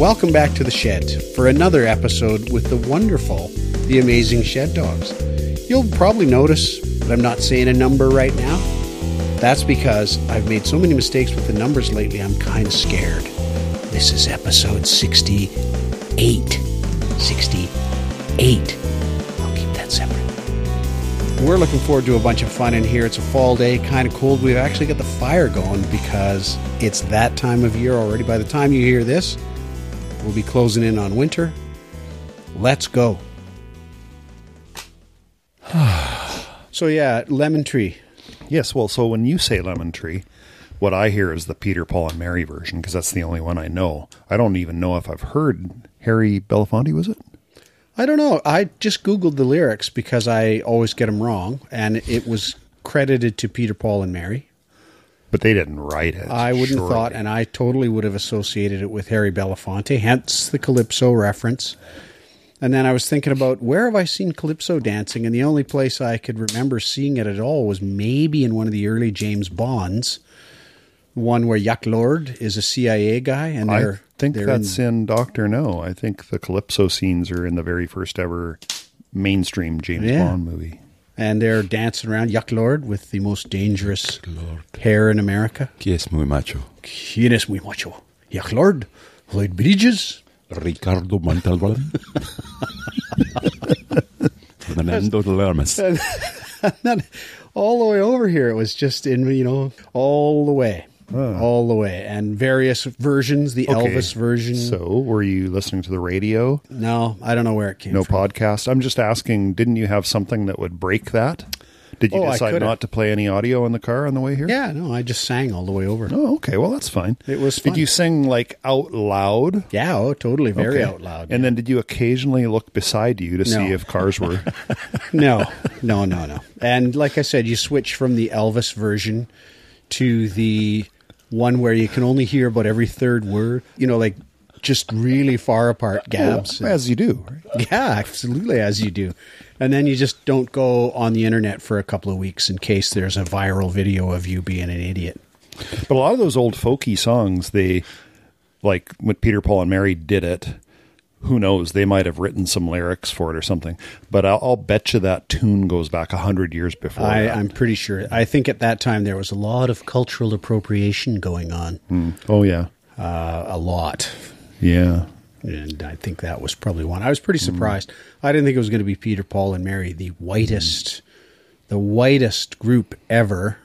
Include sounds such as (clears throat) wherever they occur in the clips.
welcome back to the shed for another episode with the wonderful, the amazing Shed Dogs. You'll probably notice that I'm not saying a number right now. That's because I've made so many mistakes with the numbers lately, I'm kind of scared. This is episode 68. 68. I'll keep that separate. We're looking forward to a bunch of fun in here. It's a fall day, kind of cold. We've actually got the fire going because it's that time of year already. By the time you hear this, we'll be closing in on winter. Let's go. (sighs) so, yeah, lemon tree. Yes, well, so when you say lemon tree, what I hear is the Peter, Paul, and Mary version because that's the only one I know. I don't even know if I've heard Harry Belafonte. Was it? I don't know. I just Googled the lyrics because I always get them wrong, and it was credited to Peter, Paul, and Mary. But they didn't write it. I wouldn't have thought, and I totally would have associated it with Harry Belafonte, hence the Calypso reference. And then I was thinking about where have I seen Calypso dancing, and the only place I could remember seeing it at all was maybe in one of the early James Bonds, one where Jack Lord is a CIA guy, and I think that's in, in, Doctor No. I think the Calypso scenes are in the very first ever mainstream James Yeah. Bond movie. And they're dancing around Jack Lord with the most dangerous hair in America. Que es muy macho. ¿Quién es muy macho? Jack Lord, Lloyd Bridges. Ricardo Montalban. (laughs) Fernando Lamas. And (laughs) then all the way over here, it was just in, you know, all the way. All the way. And various versions, the Okay, Elvis version. So, were you listening to the radio? no, I don't know where it came from. No from. podcast. I'm just asking. Didn't you have something that would break that? Did you Oh, decide not to play any audio in the car on the way here? Yeah, no, I just sang all the way over. Oh, okay. Well, that's fine. It was Did you sing like out loud? Yeah, oh, totally, very Okay. out loud. And then did you occasionally look beside you to see if cars were? (laughs) no, no, no, no. And like I said, you switch from the Elvis version to the one where you can only hear about every third word. You know, like just really far apart gaps. as you do. Right? yeah, absolutely, as you do. And then you just don't go on the internet for a couple of weeks in case there's a viral video of you being an idiot. But a lot of those old folky songs, they like when Peter, Paul, and Mary did it. Who knows? They might have written some lyrics for it or something. But I'll, I'll bet you that tune goes back a hundred years before. I. I'm pretty sure. I think at that time there was a lot of cultural appropriation going on. oh yeah, Uh, a lot. yeah. And I think that was probably one. I was pretty surprised. I didn't think it was going to be Peter, Paul, and Mary, the whitest, the whitest group ever.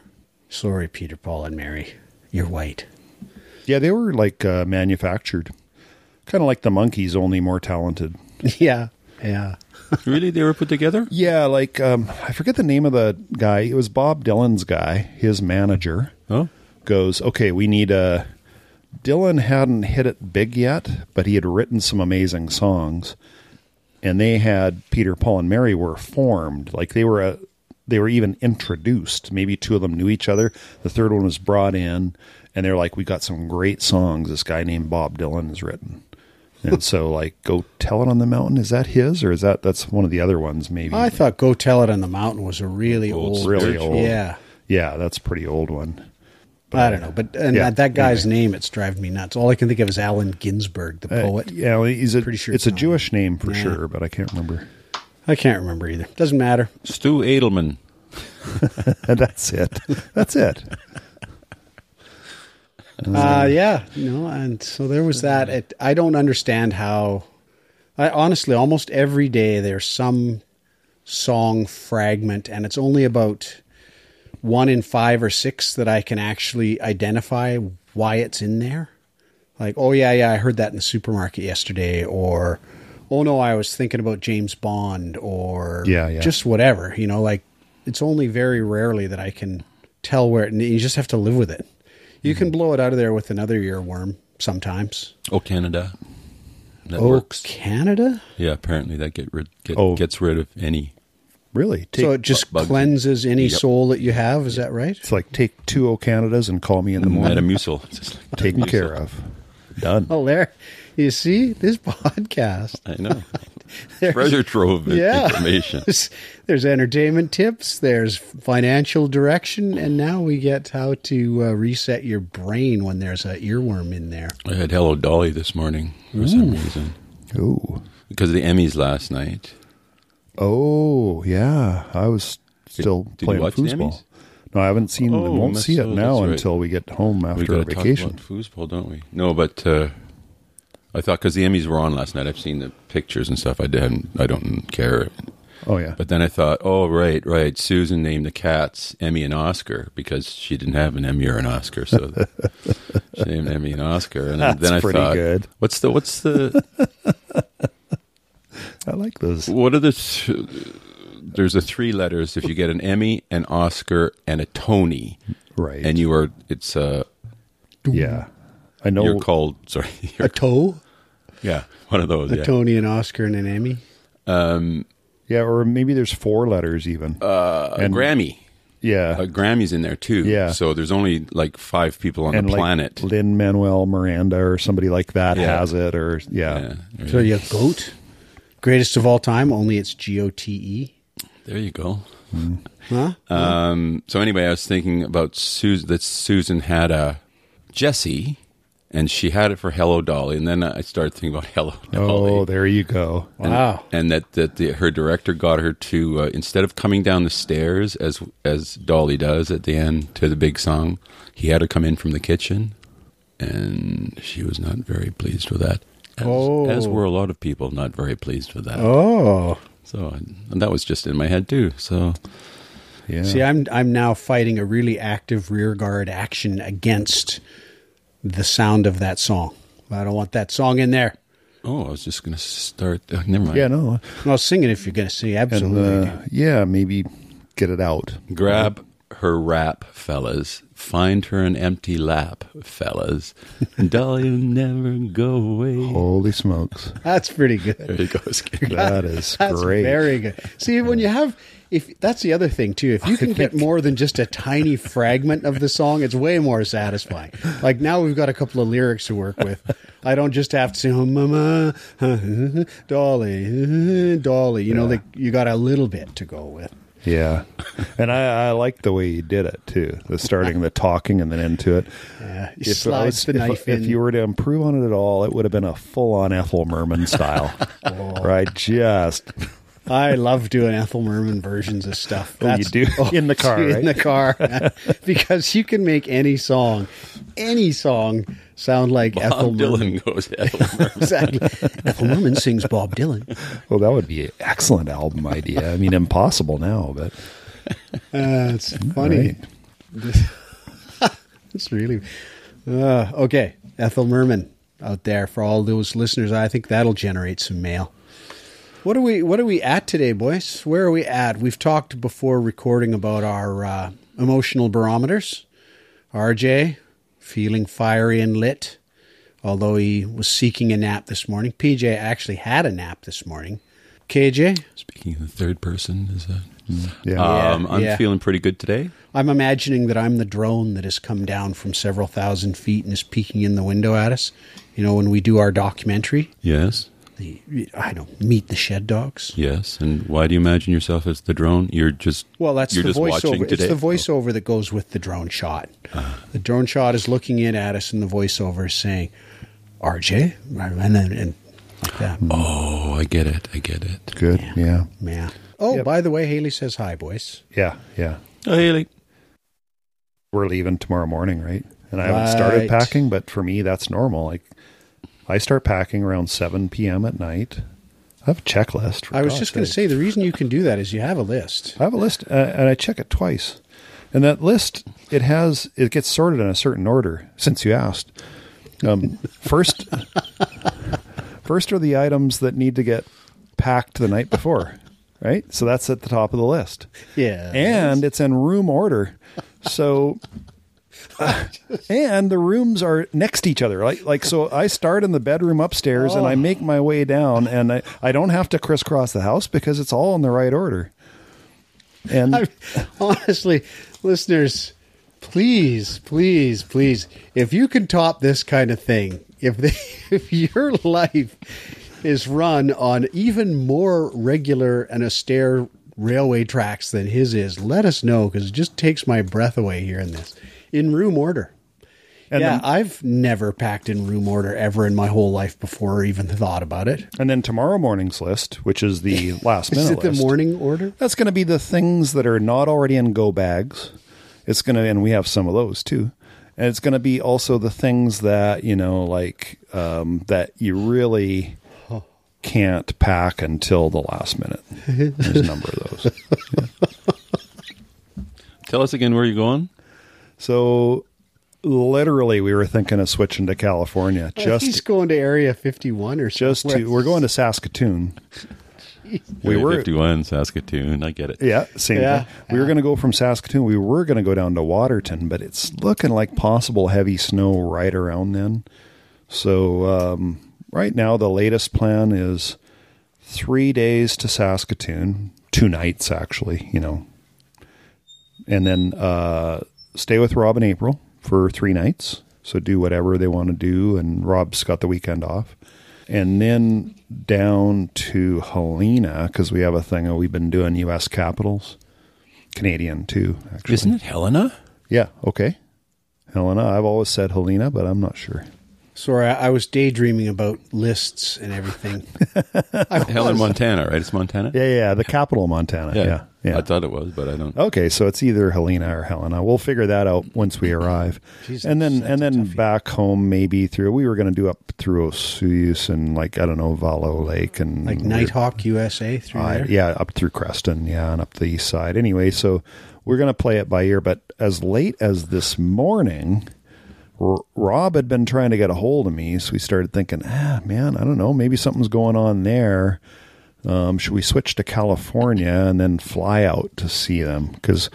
Sorry, Peter, Paul, and Mary. You're white. Yeah, they were like uh, manufactured, kind of like the Monkees, only more talented. (laughs) yeah, yeah. (laughs) really? They were put together? Yeah, like um, I forget the name of the guy. It was Bob Dylan's guy, his manager. Oh. goes, okay, we need a. Dylan hadn't hit it big yet, but he had written some amazing songs, and they had Peter, Paul, and Mary were formed. Like they were a, they were even introduced. Maybe two of them knew each other. The third one was brought in, and they're like, we got some great songs. This guy named Bob Dylan has written. And (laughs) so, like, go tell it on the mountain. Is that his, or is that that's one of the other ones? Maybe I thought "Go Tell It on the Mountain" was a really Old old, really old. Yeah, Yeah, that's a pretty old one. But, I don't know, but and Yeah, that, that guy's name it's driving me nuts. All I can think of is Allen Ginsberg, the Uh, poet. yeah, he's a, Pretty sure it's it's a not Jewish name for Yeah. sure, but I can't remember. I can't remember either. Doesn't matter. Stu Edelman. (laughs) That's it. That's it. Uh, yeah, no, and so there was that. It, I don't understand how. I honestly, almost every day there's some song fragment, and it's only about one in five or six that I can actually identify why it's in there. Like, oh yeah, yeah, I heard that in the supermarket yesterday, or oh no, I was thinking about James Bond, or Yeah, yeah. just whatever. You know, like it's only very rarely that I can tell where. And you just have to live with it. You can blow it out of there with another earworm sometimes. Oh, Canada. That oh, works. Canada! Yeah, apparently that get rid get, Oh. gets rid of any. Really? Take, so it just bugs. cleanses any Yep. soul that you have. Is that right? it's like take two O Canadas and call me in the morning. Metamucil. It's just like (laughs) Taken care of. Done. Oh, there. You see this (laughs) podcast. I know. (laughs) there's- treasure trove of yeah. information. (laughs) There's, there's entertainment tips, there's financial direction, and now we get how to uh, reset your brain when there's an earworm in there. I had Hello Dolly this morning for some reason Ooh. because of the Emmys last night. Oh, yeah. I was still did you playing watch the foosball. Emmys? No, I haven't seen. Oh, won't see it now right. until we get home after got our vacation. talk about foosball, don't we? No, but uh, I thought because the Emmys were on last night, I've seen the pictures and stuff. I didn't. I don't care. Oh yeah. But then I thought, oh right, right. Susan named the cats Emmy and Oscar because she didn't have an Emmy or an Oscar, so (laughs) she named Emmy and Oscar. And then, That's then I pretty thought, good. what's the what's the (laughs) I like those. what are the th- there's the three letters if you get an Emmy, an Oscar, and a Tony, Right. and you are it's uh yeah. I know. you're called sorry (laughs) A you're, toe, yeah one of those a yeah. Tony, an Oscar, and an Emmy. um yeah, or maybe there's four letters even. uh, a And- Grammy yeah. a Grammy's in there too Yeah. so there's only like five people on and the like planet Lin-Manuel Miranda or somebody like that Yeah. has it, or yeah. yeah. So you have goat, greatest of all time. Only it's G O T E. There you go. Huh? Um, so anyway, I was thinking about Susan. That Susan had a Jessie, and she had it for Hello Dolly, and then I started thinking about (laughs) Hello Dolly. Oh, there you go. and, Wow. And that that the, her director got her to uh, instead of coming down the stairs as as Dolly does at the end to the big song, he had her come in from the kitchen, and she was not very pleased with that. As, Oh. as were a lot of people not very pleased with that. Oh, So and that was just in my head too. So Yeah. see, I'm I'm now fighting a really active rear guard action against the sound of that song. I don't want that song in there. oh, I was just gonna start. Uh, never mind. yeah, no. Well, sing it if you're going to sing. And Absolutely. uh, yeah, maybe get it out. Grab her wrap, fellas. Find her an empty lap, fellas. (laughs) Dolly will never go away. Holy smokes. That's pretty good. There you go. (laughs) That is That's great. very good. See, when you have, if that's the other thing too, if you can get more than just a tiny fragment of the song, it's way more satisfying. Like now we've got a couple of lyrics to work with. I don't just have to say, oh, mama, (laughs) dolly, dolly. You know, like you got a little bit to go with. Yeah. And I, I like the way you did it too. The starting the talking and then into it. Yeah, you If, uh, was- the if- knife if in. you were to improve on it at all, it would have been a full on Ethel Merman style. (laughs) Oh. Right? Just I love doing Ethel Merman versions of stuff. Oh, you do? (laughs) In the car, right? (laughs) in the car, (laughs) because you can make any song, any song, sound like Ethel Bob Merman. Dylan goes. Ethel Merman. Exactly. Ethel Merman sings Bob Dylan. well, that would be an excellent album idea. I mean, impossible now, but Uh, it's funny. it's really uh, okay. Ethel Merman out there for all those listeners. I think that'll generate some mail. What are we? What are we at today, boys? Where are we at? We've talked before recording about our uh, emotional barometers. RJ feeling fiery and lit, although he was seeking a nap this morning. PJ actually had a nap this morning. KJ, Speaking in the third person, is that? yeah. Um, I'm yeah. feeling pretty good today. I'm imagining that I'm the drone that has come down from several thousand feet and is peeking in the window at us. You know, when we do our documentary, Yes, the I don't meet the shed dogs. yes. And why do you imagine yourself as the drone? You're just Well, that's you're the just voiceover. It's the oh. voiceover that goes with the drone shot. Ah. The drone shot is looking in at us, and the voiceover is saying, "RJ," and then and like that. Oh, I get it. I get it. Good. Yeah. Yeah. Oh, Yep. by the way, Haley says hi, boys. Yeah. Yeah. Oh, Haley. We're leaving tomorrow morning, right? And I haven't started packing, but for me, that's normal. Like, I start packing around 7 p.m. at night. I have a checklist. for I was God's just going to say the reason you can do that is you have a list. I have a list, uh, and I check it twice. And that list, it has it gets sorted in a certain order. Since you asked, um, (laughs) first, first are the items that need to get packed the night before, right? So that's at the top of the list, Yeah. and it's in room order. So, uh, (laughs) and the rooms are next to each other. Like like so, I start in the bedroom upstairs, and I make my way down, and I I don't have to crisscross the house because it's all in the right order. And I, honestly, listeners, please, please, please, if you can top this kind of thing, if they, (laughs) if your life is run on even more regular and austere railway tracks than his is, let us know because it just takes my breath away hearing this in room order. And yeah, then- I've never packed in room order ever in my whole life before, or even thought about it. And then tomorrow morning's list, which is the (laughs) last Is minute it the list. morning order? That's going to be the things that are not already in go bags. It's going to, and we have some of those too. And it's going to be also the things that, you know, like um, that you really can't pack until the last minute. There's a number of those. (laughs) Tell us again where you're going. So literally, we were thinking of switching to California He's just going to Area 51 or just to. We're going to Saskatoon. We Area were 51, Saskatoon. I get it. Yeah, same Yeah, thing. We were going to go from Saskatoon. We were going to go down to Waterton, but it's looking like possible heavy snow right around then. So um, right now, the latest plan is three days to Saskatoon, two nights actually. You know, and then uh, stay with Rob and April for three nights. So do whatever they want to do, and Rob's got the weekend off. And then down to Helena because we have a thing that we've been doing U.S. capitals, Canadian too. Actually, Isn't it Helena? Yeah. Okay. Helena. I've always said Helena, but I'm not sure. Sorry, I I was daydreaming about lists and everything. (laughs) I Helen. Montana, right? It's Montana? Yeah, yeah. The capital of Montana. Yeah. Yeah. I thought it was, but I don't. Okay, so it's either Helena or Helena. We'll figure that out once we arrive, Jesus, and then and then toughie. back home maybe through. We were going to do up through Osoyoos and like I don't know Valo Lake and Like Nighthawk USA through Uh, there. yeah, up through Creston, yeah, and up the east side. Anyway, so we're going to play it by ear. But as late as this morning, R- Rob had been trying to get a hold of me, so we started thinking, ah, man, I don't know, maybe something's going on there. Um, should we switch to California and then fly out to see them? Because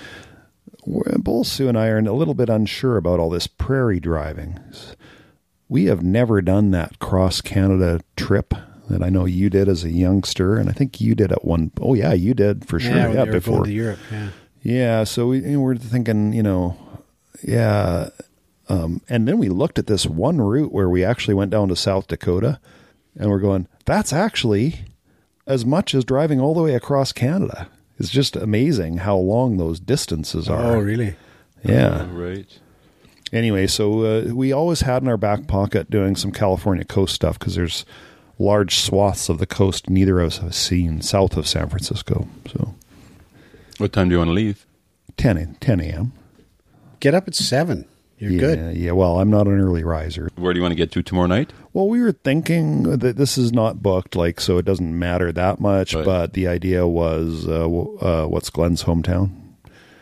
both Sue and I are a little bit unsure about all this prairie driving. We have never done that cross Canada trip that I know you did as a youngster, and I think you did at one. Oh yeah, you did for sure. Yeah, Yeah, before. to Europe. Yeah. Yeah, so we you know, we're thinking, you know, yeah, um, and then we looked at this one route where we actually went down to South Dakota, and we're going, that's actually as much as driving all the way across Canada. It's just amazing how long those distances are. Oh, really? Yeah. Oh, right. Anyway, so uh, we always had in our back pocket doing some California coast stuff because there's large swaths of the coast neither of us have seen south of San Francisco. So What time do you want to leave? 10, a- 10 a.m. Get up at seven. You're yeah, good. Yeah, well, I'm not an early riser. Where do you want to get to tomorrow night? Well, we were thinking that this is not booked, like, so it doesn't matter that much, Right. but the idea was uh, uh, what's Glenn's hometown?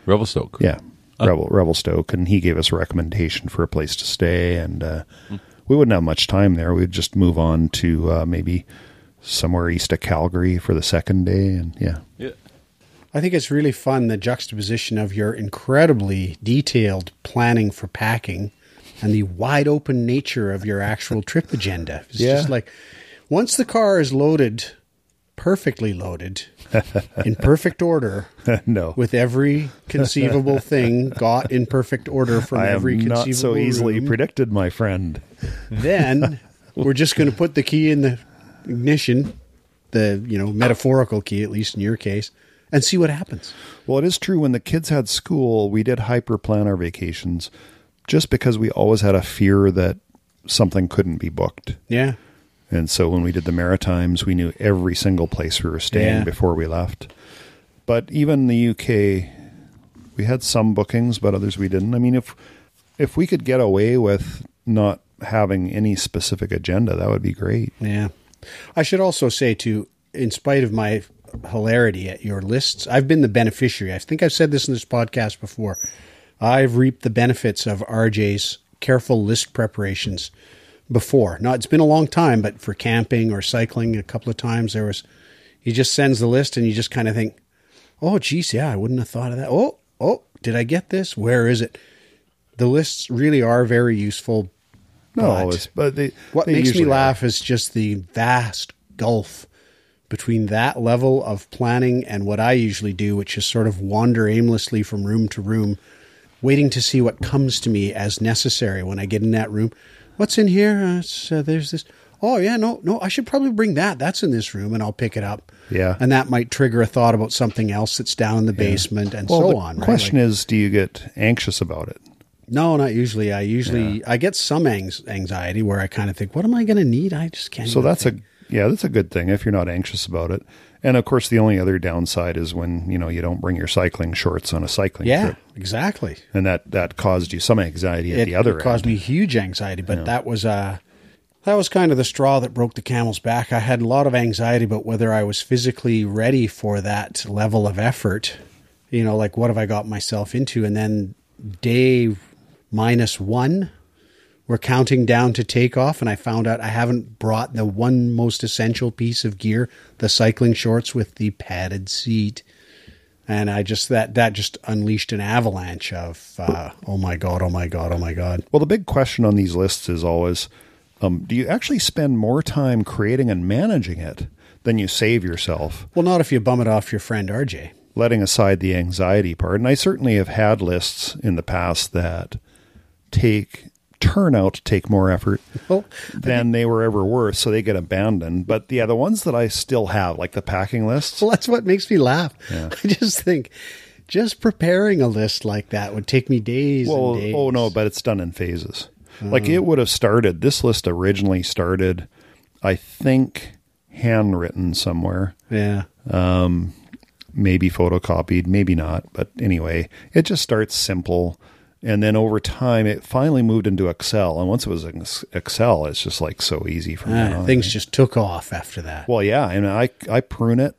Revelstoke. Yeah, Ah. Rebel Revelstoke, and he gave us a recommendation for a place to stay, and uh, we wouldn't have much time there. We'd just move on to uh, maybe somewhere east of Calgary for the second day, and yeah, Yeah. I think it's really fun the juxtaposition of your incredibly detailed planning for packing and the wide open nature of your actual trip agenda. It's Yeah. just like once the car is loaded, perfectly loaded, (laughs) in perfect order, (laughs) no, with every conceivable thing got in perfect order from I every not conceivable so easily room, predicted, my friend. then (laughs) we're just going to put the key in the ignition, the you know metaphorical key at least in your case, and see what happens. Well, it is true. When the kids had school, we did hyper plan our vacations, just because we always had a fear that something couldn't be booked. Yeah. And so when we did the Maritimes, we knew every single place we were staying Yeah. before we left. But even the UK, we had some bookings, but others we didn't. I mean, if if we could get away with not having any specific agenda, that would be great. Yeah. I should also say, too, in spite of my hilarity at your lists, I've been the beneficiary. I think I've said this in this podcast before. I've reaped the benefits of RJ's careful list preparations before. Now, it's been a long time, but for camping or cycling, a couple of times there was, he just sends the list and you just kind of think, oh, geez, yeah, I wouldn't have thought of that. Oh, oh, did I get this? Where is it? The lists really are very useful. No, but- it's, but they, what they makes me usually are. laugh is just the vast gulf between that level of planning and what I usually do, which is sort of wander aimlessly from room to room, waiting to see what comes to me as necessary when I get in that room. What's in here? Uh, uh, there's this. oh yeah, no, no, I should probably bring that. That's in this room, and I'll pick it up. Yeah. and that might trigger a thought about something else that's down in the basement, and Well, so the on. Right? question Like- is, do you get anxious about it? no, not usually. I usually I get some anx- anxiety where I kind of think, what am I going to need? I just can't. So that's think. a yeah, that's a good thing if you're not anxious about it. And of course, the only other downside is when you know you don't bring your cycling shorts on a cycling yeah, trip, exactly. and that that caused you some anxiety at it, the other it caused end. me huge anxiety, but that was uh that was kind of the straw that broke the camel's back. I had a lot of anxiety about whether I was physically ready for that level of effort. You know, like what have I got myself into? And then day minus one, we're counting down to takeoff, and I found out I haven't brought the one most essential piece of gear, the cycling shorts with the padded seat. And I just that that just unleashed an avalanche of uh, oh my god, oh my god, oh my god. Well, the big question on these lists is always, um, do you actually spend more time creating and managing it than you save yourself? Well, not if you bum it off your friend RJ. letting aside the anxiety part, and I certainly have had lists in the past that take turn out to take more effort (laughs) Well, than they were ever worth, so they get abandoned. But yeah, the ones that I still have, like the packing lists, well, that's what makes me laugh. (laughs) I just think just preparing a list like that would take me days well, and days. oh no, but it's done in phases. Like oh. it would have started. This list originally started, I think, handwritten somewhere. yeah. Um, maybe photocopied, maybe not. But anyway, it just starts simple. And then over time, it finally moved into Excel. And once it was in Excel, it's just like so easy for me. Ah, things just took off after that. Well, yeah. And I, I prune it.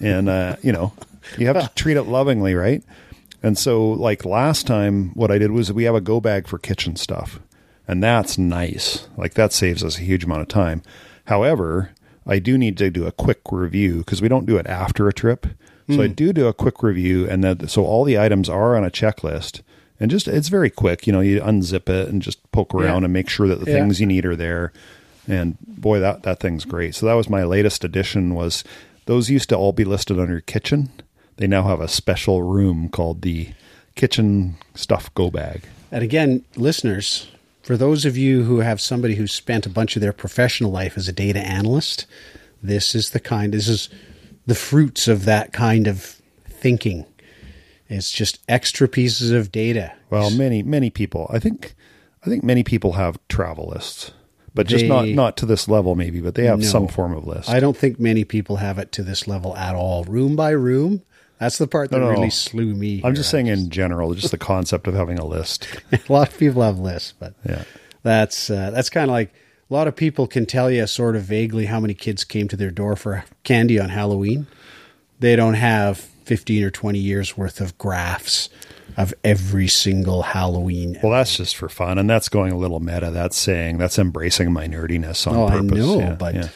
And, uh, you know, you have to (laughs) treat it lovingly, right? And so, like last time, what I did was we have a go bag for kitchen stuff. And that's nice. Like that saves us a huge amount of time. However, I do need to do a quick review because we don't do it after a trip. So I do do a quick review, and then so all the items are on a checklist, and just it's very quick. You know, you unzip it and just poke around Yeah. and make sure that the Yeah. things you need are there. And boy, that that thing's great. So that was my latest addition. Was those used to all be listed under kitchen? They now have a special room called the kitchen stuff go bag. And again, listeners, for those of you who have somebody who's spent a bunch of their professional life as a data analyst, this is the kind, this is the fruits of that kind of thinking. It's just extra pieces of data. Well, many many people. I think I think many people have travel lists, but just not not to this level maybe, but they have No. some form of list. I don't think many people have it to this level at all. Room by room. That's the part that No, no, really slew me. I'm here. just saying in general, just the concept of having a list. (laughs) a lot of people have lists, but Yeah. that's uh, that's kind of like a lot of people can tell you sort of vaguely how many kids came to their door for candy on Halloween. They don't have 15 or 20 years worth of graphs of every single Halloween. Well, that's just for fun, and that's going a little meta. That's saying that's embracing my nerdiness on Oh, I purpose. know, yeah, but- yeah.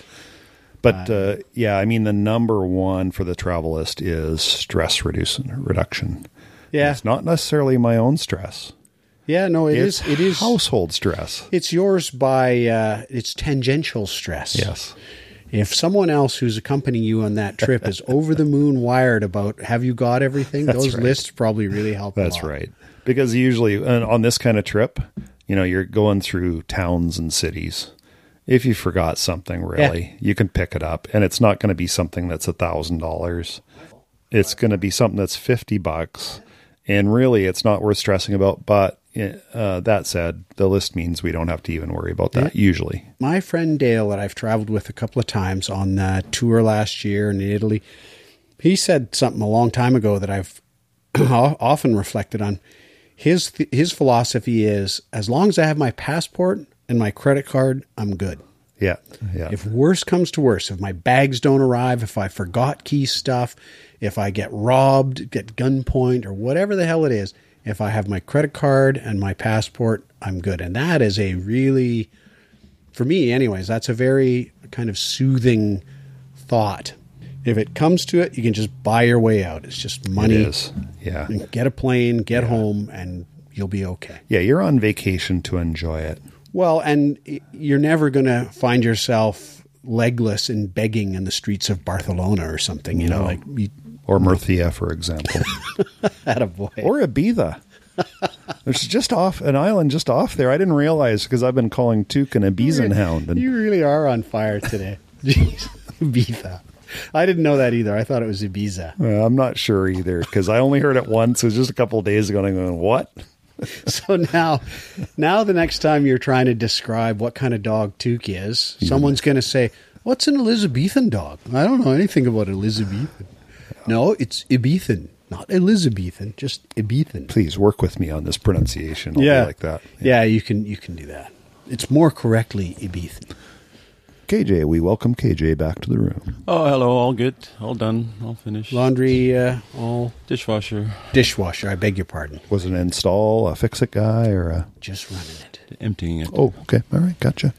but uh, yeah, I mean the number one for the travel list is stress reduce, reduction. yeah, It's not necessarily my own stress. yeah, no, it it's is. It is. household stress. It's yours by uh, it's tangential stress. Yes. If someone else who's accompanying you on that trip is over the moon wired about have you got everything, That's those right. lists probably really help. a That's right. Because usually on this kind of trip, you know, you're going through towns and cities. If you forgot something, really, you can pick it up, and it's not going to be something that's a thousand dollars. It's going to be something that's fifty bucks, and really, it's not worth stressing about. But uh, that said, the list means we don't have to even worry about that usually. my friend Dale that I've traveled with a couple of times on the tour last year in Italy, he said something a long time ago that I've (clears throat) often reflected on. His his philosophy is as long as I have my passport and my credit card, I'm good. Yeah, yeah. If worse comes to worse, if my bags don't arrive, if I forgot key stuff, if I get robbed, get gunpoint, or whatever the hell it is, if I have my credit card and my passport, I'm good. And that is a really, for me, anyways, that's a very kind of soothing thought. If it comes to it, you can just buy your way out. It's just money. is. Yeah, Get a plane, get home, and you'll be okay. yeah. You're on vacation to enjoy it. Well, and you're never going to find yourself legless and begging in the streets of Barcelona or something, you know, like you Or Murthia, for example, (laughs) had a boy. or Ibiza. There's just off an island just off there. I didn't realize because I've been calling Tuke an Ibiza hound. And You really are on fire today. (laughs) Jeez. Ibiza. I didn't know that either. I thought it was Ibiza. uh, I'm not sure either because I only heard it once. It was just a couple of days ago. And I'm going, what? (laughs) So now, now the next time you're trying to describe what kind of dog Tuke is, someone's going to say, "What's an Elizabethan dog?" I don't know anything about Elizabethan. No, it's Ibethan, not Elizabethan, just Ibethan. Please work with me on this pronunciation. I'll yeah, like that. Yeah. you can you can do that. It's more correctly Ibethan. KJ, we welcome KJ back to the room. Oh, hello. All good. All done. All finished. Laundry, uh, all Dishwasher. dishwasher. I beg your pardon. Was it an install, a fix it guy, or a. Just running it. Emptying it. Oh, okay. All right. Gotcha.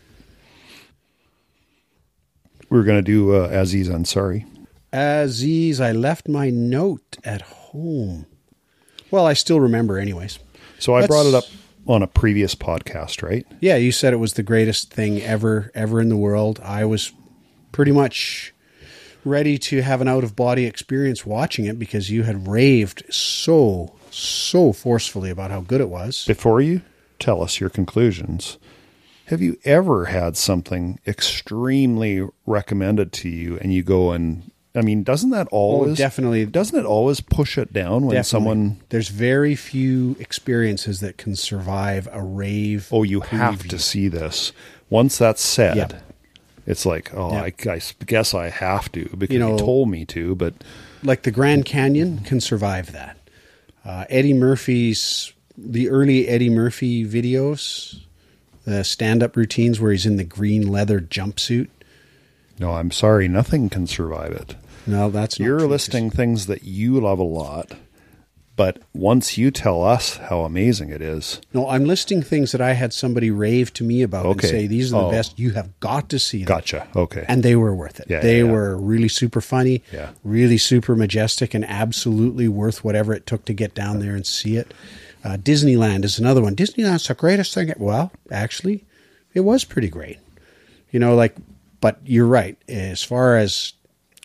We are going to do uh, Aziz Ansari. Aziz, I left my note at home. Well, I still remember, anyways. So I Let's- brought it up on a previous podcast, right? Yeah, you said it was the greatest thing ever, ever in the world. I was pretty much ready to have an out of body experience watching it because you had raved so, so forcefully about how good it was. Before you tell us your conclusions, have you ever had something extremely recommended to you and you go and I mean, doesn't that always Oh, definitely. doesn't it always push it down when Definitely. someone there's very few experiences that can survive a rave. oh you have to see this. Once that's said, Yeah. it's like, oh, Yeah. I, I guess I have to because You you, know- told me to, but like the Grand Canyon can survive that. Uh, Eddie Murphy's the early Eddie Murphy videos, the stand-up routines where he's in the green leather jumpsuit. no, I'm sorry, nothing can survive it. No, that's not You're true, listing things that you love a lot, but once you tell us how amazing it is, No, I'm listing things that I had somebody rave to me about Okay. and say these are the Oh. best. You have got to see them. gotcha. Okay. And they were worth it. Yeah, they yeah, yeah. were really super funny, Yeah. really super majestic, and absolutely worth whatever it took to get down there and see it. Uh, Disneyland is another one. Disneyland's the greatest thing. Well, actually, it was pretty great. You know, like, but you're right. As far as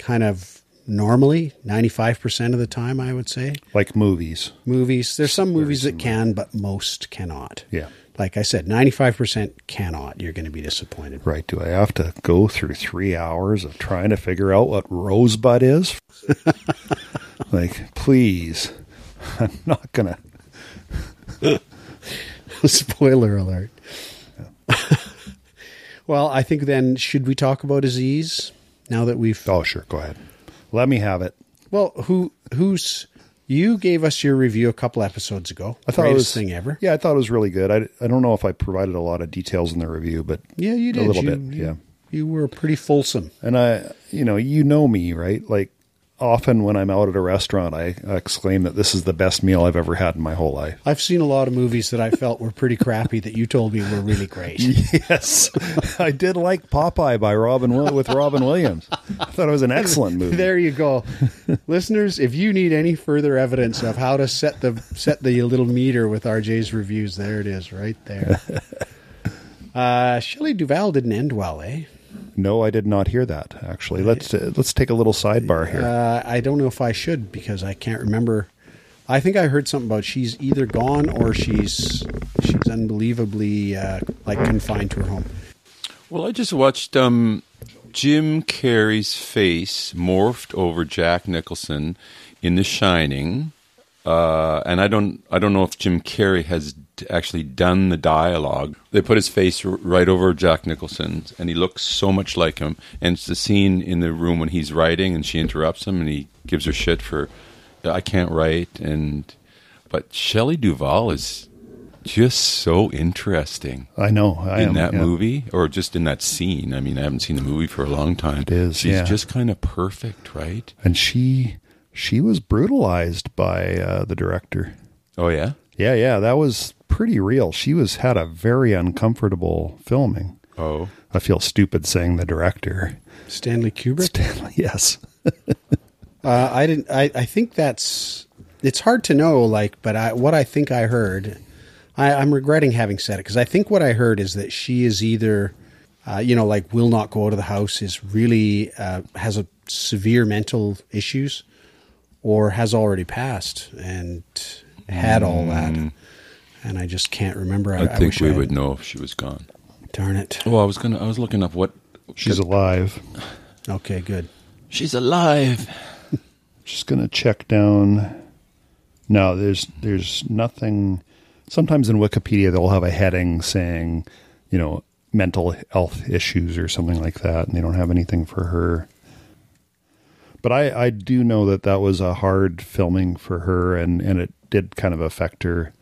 kind of normally, 95% of the time, I would say, like movies. movies, there's some movies that can, but most cannot. Yeah. Like I said, 95% cannot. You're going to be disappointed. Right. Do I have to go through three hours of trying to figure out what rosebud is? (laughs) like, please. (laughs) I'm not going (laughs) to. Spoiler alert. well, I think then should we talk about Aziz now that we've Oh, sure. Go ahead. Let me have it. well who who's you gave us your review a couple episodes ago. I thought Greatest it was thing ever. Yeah, I thought it was really good. I, I don't know if I provided a lot of details in the review, but Yeah, you did a little You- bit. you- yeah. You were pretty fulsome. And I, you know, you know me, right? Like often when I'm out at a restaurant, I exclaim that this is the best meal I've ever had in my whole life. I've seen a lot of movies that I felt were pretty crappy that you told me were really great. (laughs) Yes, (laughs) I did like Popeye by Robin with Robin Williams. I thought it was an excellent movie. There you go, listeners. If you need any further evidence of how to set the set the little meter with RJ's reviews, there it is, right there. (laughs) Uh, Shelley Duvall didn't end well, eh? No, I did not hear that. Actually, let's uh, let's take a little sidebar here. Uh, I don't know if I should because I can't remember. I think I heard something about she's either gone or she's she's unbelievably uh, like confined to her home. Well, I just watched um, Jim Carrey's face morphed over Jack Nicholson in The Shining, uh, and I don't I don't know if Jim Carrey has actually done the dialogue. They put his face right over Jack Nicholson's, and he looks so much like him. And it's the scene in the room when he's writing, and she interrupts him, and he gives her shit for I can't write, and but Shelley Duvall is just so interesting I know I in am, that yeah. movie or just in that scene. I mean, I haven't seen the movie for a long time. It is, She's yeah. just kind of perfect, right? and she she was brutalized by uh, the director. Oh yeah. Yeah, yeah, that was pretty real. She was had a very uncomfortable filming. Oh, I feel stupid saying the director. Stanley Kubrick. Stanley, (laughs) yes. (laughs) Uh, I didn't. I, I think that's. It's hard to know, like, but I, what I think I heard, I, I'm regretting having said it because I think what I heard is that she is either, uh, you know, like will not go out of the house, is really uh, has a severe mental issues, or has already passed and had all that. And I just can't remember. I, I think wish we I- would know if she was gone. Darn it. Well, I was gonna. I was looking up what She's alive. Okay, good. she's alive. (laughs) Just gonna check down. No, there's there's nothing. Sometimes in Wikipedia they'll have a heading saying, you know, mental health issues or something like that, and they don't have anything for her. But I I do know that that was a hard filming for her, and and it did kind of affect her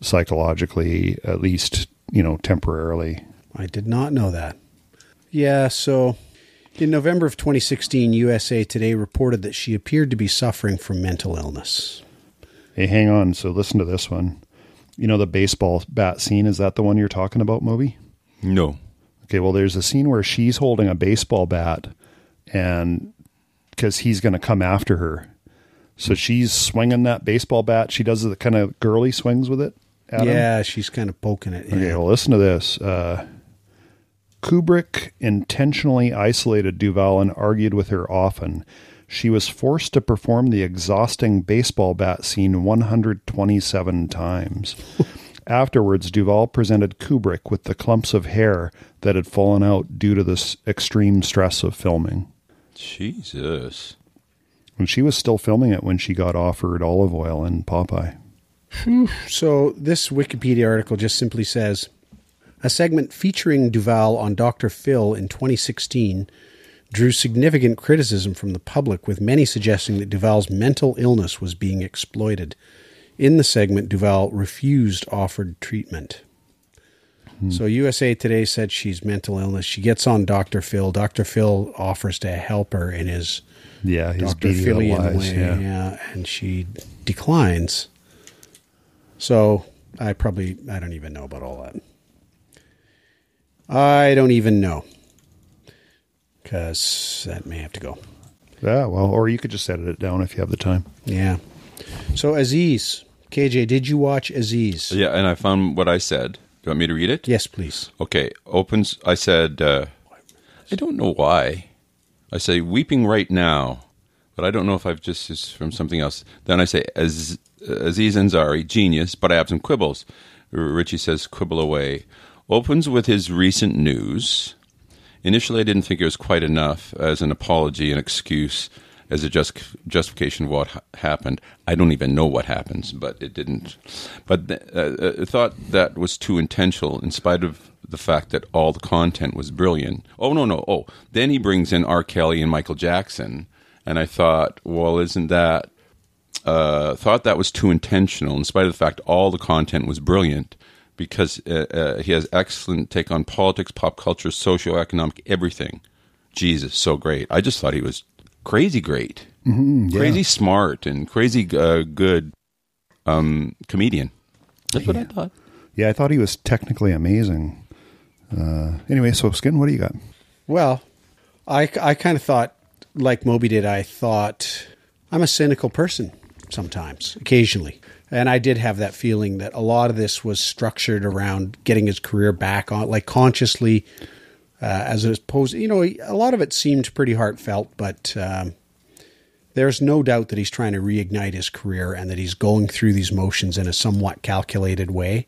psychologically, at least you know temporarily. I did not know that. Yeah, so in November of 2016, USA Today reported that she appeared to be suffering from mental illness. Hey, hang on. So listen to this one. You know the baseball bat scene? Is that the one you're talking about, Moby? No. Okay, well, there's a scene where she's holding a baseball bat, and because he's going to come after her, so she's swinging that baseball bat. She does the kind of girly swings with it. At him. Yeah, she's kind of poking it. Okay, Yeah. well, listen to this. Uh, Kubrick intentionally isolated Duvall and argued with her often. She was forced to perform the exhausting baseball bat scene 127 times. (laughs) Afterwards, Duvall presented Kubrick with the clumps of hair that had fallen out due to this extreme stress of filming. Jesus. And she was still filming it when she got offered olive oil in Popeye. So this Wikipedia article just simply says a segment featuring Duvall on Dr. Phil in 2016 drew significant criticism from the public, with many suggesting that Duvall's mental illness was being exploited. In the segment, Duvall refused offered treatment. So USA Today said she's mental illness. She gets on Dr. Phil. Dr. Phil offers to help her in his Yeah, Dr. beady Philly little in the eyes, way, yeah. yeah, and she declines. So I probably I don't even know about all that. I don't even know because that may have to go. Yeah, well, or you could just edit it down if you have the time. Yeah. So Aziz, KJ, did you watch Aziz? Yeah, and I found what I said. Do you want me to read it? Yes, please. Okay, opens. I said, uh, I don't know why. I say, weeping right now, but I don't know if I've just is from something else. Then I say, Az- Aziz Ansari, genius, but I have some quibbles. Richie says, quibble away. Opens with his recent news. Initially, I didn't think it was quite enough as an apology an excuse as a just justification of what ha- happened. I don't even know what happens, but it didn't. But uh, I thought that was too intentional, in spite of the fact that all the content was brilliant. Oh no, no. Oh, then he brings in R. Kelly and Michael Jackson, and I thought, well, isn't that? Uh, thought that was too intentional, in spite of the fact all the content was brilliant because uh, uh, he has excellent take on politics, pop culture, socioeconomic, everything. Jesus, so great. I just thought he was crazy great, crazy smart, and crazy uh, good um, comedian. That's what I thought. Yeah, I thought he was technically amazing. Uh, anyway, so Skin, what do you got? Well, I, I kind of thought, like Moby did, I thought I'm a cynical person sometimes, occasionally. And I did have that feeling that a lot of this was structured around getting his career back on, like consciously, uh, as opposed, you know, a lot of it seemed pretty heartfelt, but um, there's no doubt that he's trying to reignite his career and that he's going through these motions in a somewhat calculated way.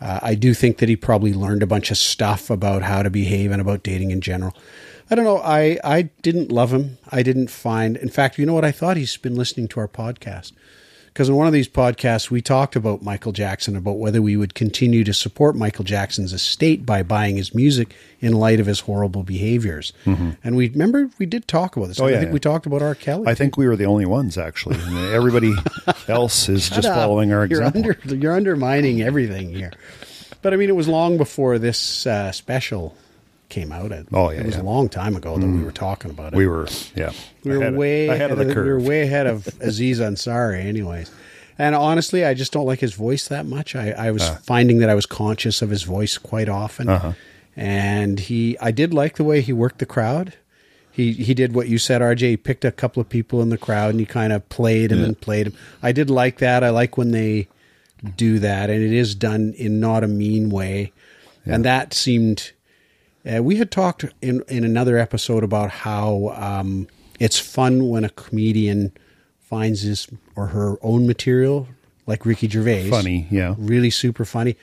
Uh, I do think that he probably learned a bunch of stuff about how to behave and about dating in general. I don't know. I, I didn't love him. I didn't find. In fact, you know what? I thought he's been listening to our podcast. Because in one of these podcasts, we talked about Michael Jackson, about whether we would continue to support Michael Jackson's estate by buying his music in light of his horrible behaviors. And we remember we did talk about this. Mm-hmm. Oh, I yeah, think yeah. we talked about R. Kelly. I think we were the only ones actually. And everybody (laughs) else is just up. following our you're example. Under, you're undermining everything here. But I mean, it was long before this uh, special came out. It, Oh, yeah, it was yeah. a long time ago that we were talking about it. we were, yeah, we were ahead, way ahead of the curve. We were way ahead of (laughs) Aziz Ansari, anyways. And honestly, I just don't like his voice that much. I, I was finding that I was conscious of his voice quite often, Uh-huh. and he, I did like the way he worked the crowd. He he did what you said, RJ. He picked a couple of people in the crowd and he kind of played them and then played them. I did like that. I like when they do that, and it is done in not a mean way. And that seemed. Uh, we had talked in in another episode about how um, it's fun when a comedian finds his or her own material like Ricky Gervais. Funny, yeah. Really super funny.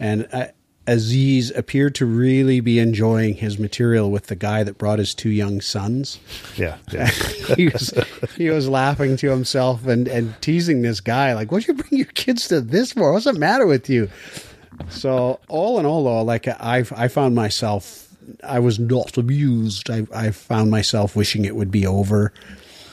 And uh, Aziz appeared to really be enjoying his material with the guy that brought his two young sons. Yeah. yeah. (laughs) he was he was laughing to himself and, and teasing this guy like, "What you bring your kids to this for? What's the matter with you?" So all in all, though, like I I found myself I was not amused. I I found myself wishing it would be over.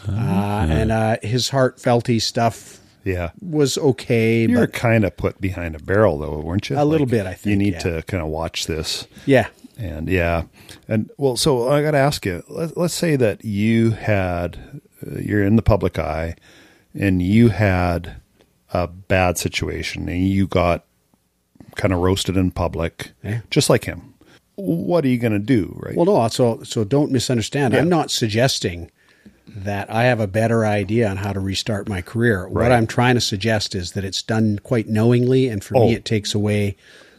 Uh, and uh, his heartfelty stuff yeah. was okay, You were kind of put behind a barrel, though, weren't you? A little bit, I think You need yeah. to kind of watch this. yeah, And yeah, and well, so I got to ask you. Let, let's say that you had, uh, you're in the public eye, and you had a bad situation, and you got kind of roasted in public, Yeah. just like him. What are you going to do, right? Well, no. So, so don't misunderstand. Yeah. I'm not suggesting that I have a better idea on how to restart my career. What I'm trying to suggest is that it's done quite knowingly, and for Oh. me, it takes away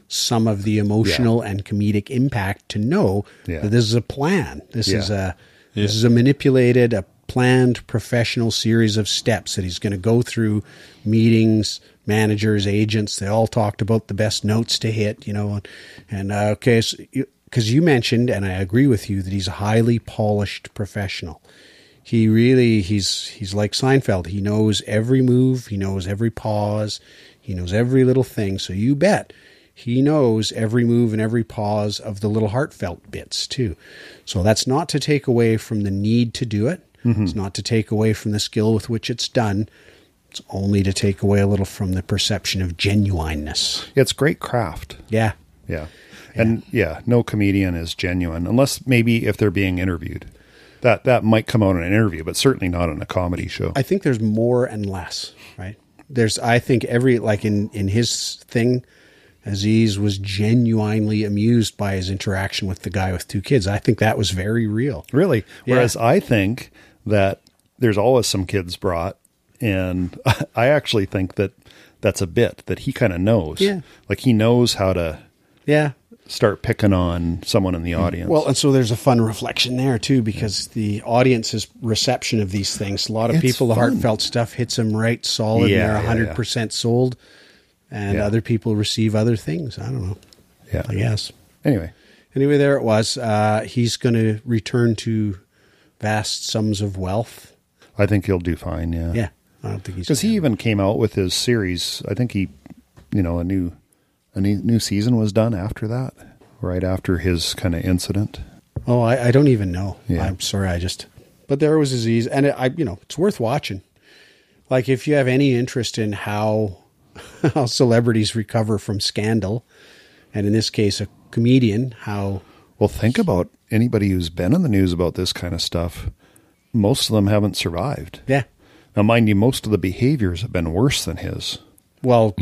some of the emotional and comedic impact to know Yeah. that this is a plan. This Yeah. is a this is a manipulated, a planned, professional series of steps that he's going to go through. Meetings, managers, agents. They all talked about the best notes to hit. You know, and, and uh, okay, so because you mentioned, and I agree with you that he's a highly polished professional he really he's he's like Seinfeld. He knows every move, he knows every pause, he knows every little thing. So you bet he knows every move and every pause of the little heartfelt bits too. So that's not to take away from the need to do it. It's not to take away from the skill with which it's done. It's only to take away a little from the perception of genuineness. it's great craft. Yeah. Yeah. And yeah, no comedian is genuine unless maybe if they're being interviewed. That that might come out in an interview, but certainly not in a comedy show. I think there's more and less, right? There's, I think every like in in his thing, Aziz was genuinely amused by his interaction with the guy with two kids. I think that was very real. Really. Yeah. Whereas I think that there's always some kids brought, and (laughs) I actually think that that's a bit that he kind of knows. Yeah. Like he knows how to Yeah. start picking on someone in the audience. Well, and so there's a fun reflection there too, because the audience's reception of these things. A lot of It's people, the heartfelt stuff hits them right solid. Yeah, they're yeah, hundred percent sold, and Yeah. other people receive other things. I don't know. yeah. I guess. Anyway, Anyway, there it was. Uh, he's going to return to vast sums of wealth. I think he'll do fine. Yeah. Yeah, I don't think he's Because he even came out with his series. I think he, you know, a new, a new, new season was done after that, right after his kind of incident. Oh, I, I don't even know. Yeah. I'm sorry. I just. But there was a disease, and it, I, you know, it's worth watching. Like if you have any interest in how (laughs) how celebrities recover from scandal, and in this case, a comedian, how Well, think about anybody who's been in the news about this kind of stuff. Most of them haven't survived. yeah. Now, mind you, most of the behaviors have been worse than his. Well,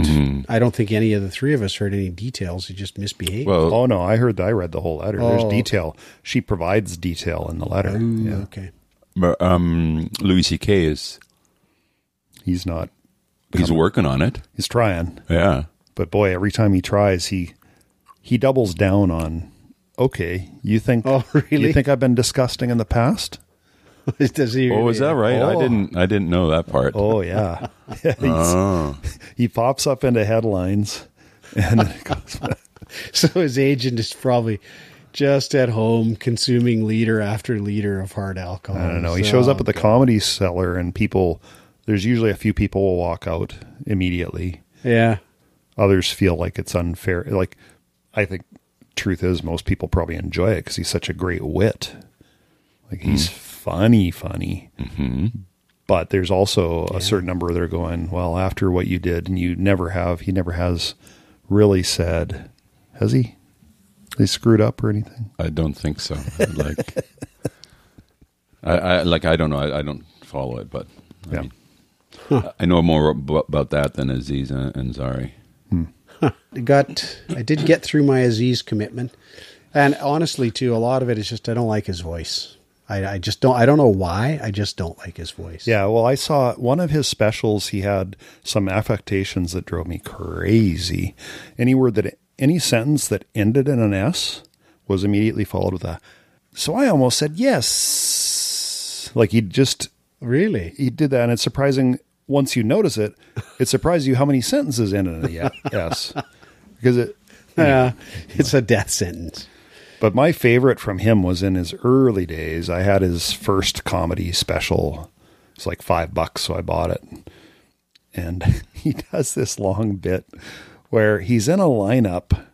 I don't think any of the three of us heard any details. He just misbehaved. Well, Oh no, I heard. that. I read the whole letter. Oh. There's detail. She provides detail in the letter. Ooh, Yeah. okay. but, um, Louis C.K. is He's not. he's working on it. He's trying, Yeah. but boy, every time he tries, he he doubles down on. Okay, you think? Oh, (laughs) really? You think I've been disgusting in the past? Does he? Oh, is that right? I Oh. didn't. I didn't know that part. Oh yeah. (laughs) He's- Oh. (laughs) He pops up into headlines, and then it goes. (laughs) So his agent is probably just at home consuming liter after liter of hard alcohol. I don't know. He So- shows up at the comedy cellar, and people. There's usually a few people will walk out immediately. Yeah. Others feel like it's unfair. Like I think truth is most people probably enjoy it because he's such a great wit. Like he's hmm. Funny, funny. Mm-hmm. But there's also a certain number that are going, well, after what you did, and you never have, he never has really said, has he? He screwed up or anything? I don't think so. like, (laughs) I, I like. I don't know. I, I don't follow it, but I, Yeah. mean, I know more about that than Aziz and, and Zari. I got I did get through my Aziz commitment. And honestly too, a lot of it is just I don't like his voice. I, I just don't I don't know why. I just don't like his voice. Yeah, well, I saw one of his specials. He had some affectations that drove me crazy. Any word that, any sentence that ended in an S was immediately followed with a. So I almost said yes. Like he just Really? he did that, and it's surprising once you notice it, it surprises you how many sentences end in a yes. (laughs) Because it, Yeah, it's a death sentence. But my favorite from him was in his early days. I had his first comedy special. It's like five bucks, so I bought it. And (laughs) he does this long bit where he's in a lineup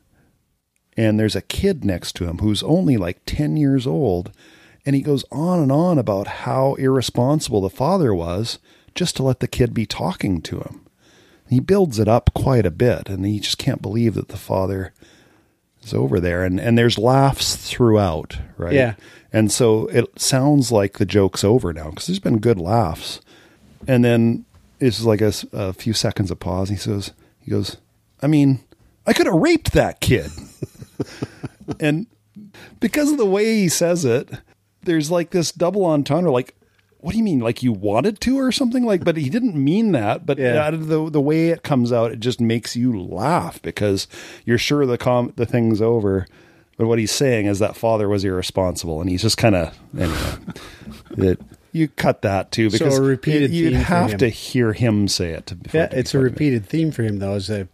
and there's a kid next to him who's only like 10 years old. And he goes on and on about how irresponsible the father was just to let the kid be talking to him. He builds it up quite a bit, and he just can't believe that the father is over there. And, and there's laughs throughout, right? Yeah. And so it sounds like the joke's over now because there's been good laughs. And then it's like a, a few seconds of pause. He says, he goes, I mean, I could have raped that kid. (laughs) and because of the way he says it, there's like this double entendre, like, what do you mean? Like you wanted to or something? Like, but he didn't mean that. But Yeah. out of the the way it comes out, it just makes you laugh because you're sure the com the thing's over. But what he's saying is that father was irresponsible, and he's just kind of anyway. it, you cut that too because a repeated you'd theme have to hear him say it. To, Yeah, it to be it's a repeated theme for him though. Is the